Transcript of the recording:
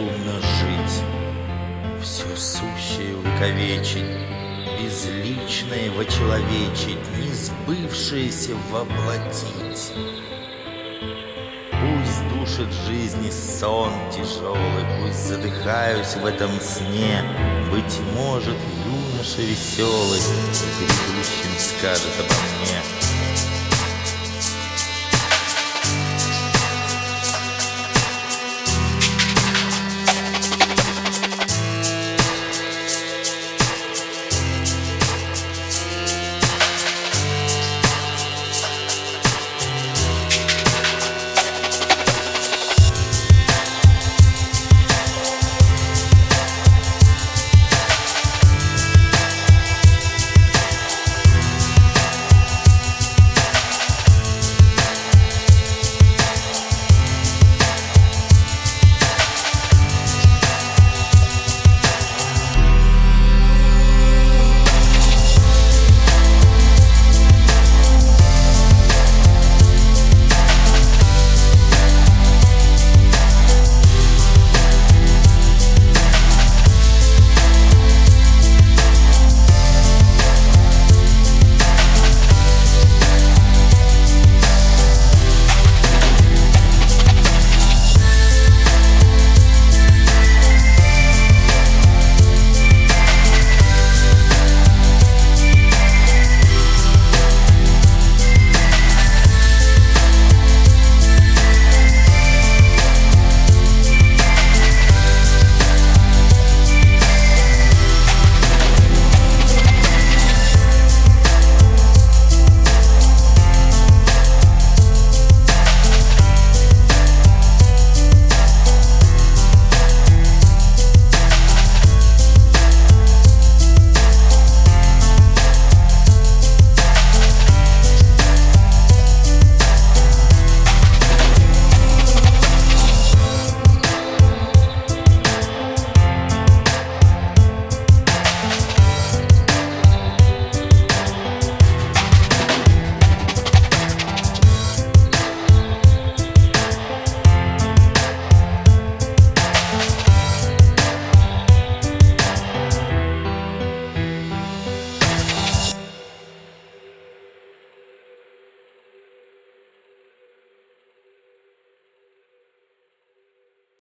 безумно жить, Все сущее увековечить, Безличное вочеловечить, Несбывшееся воплотить. Пусть душит жизни сон тяжелый, Пусть задыхаюсь в этом сне, Быть может, юноша веселый Грядущим скажет обо мне.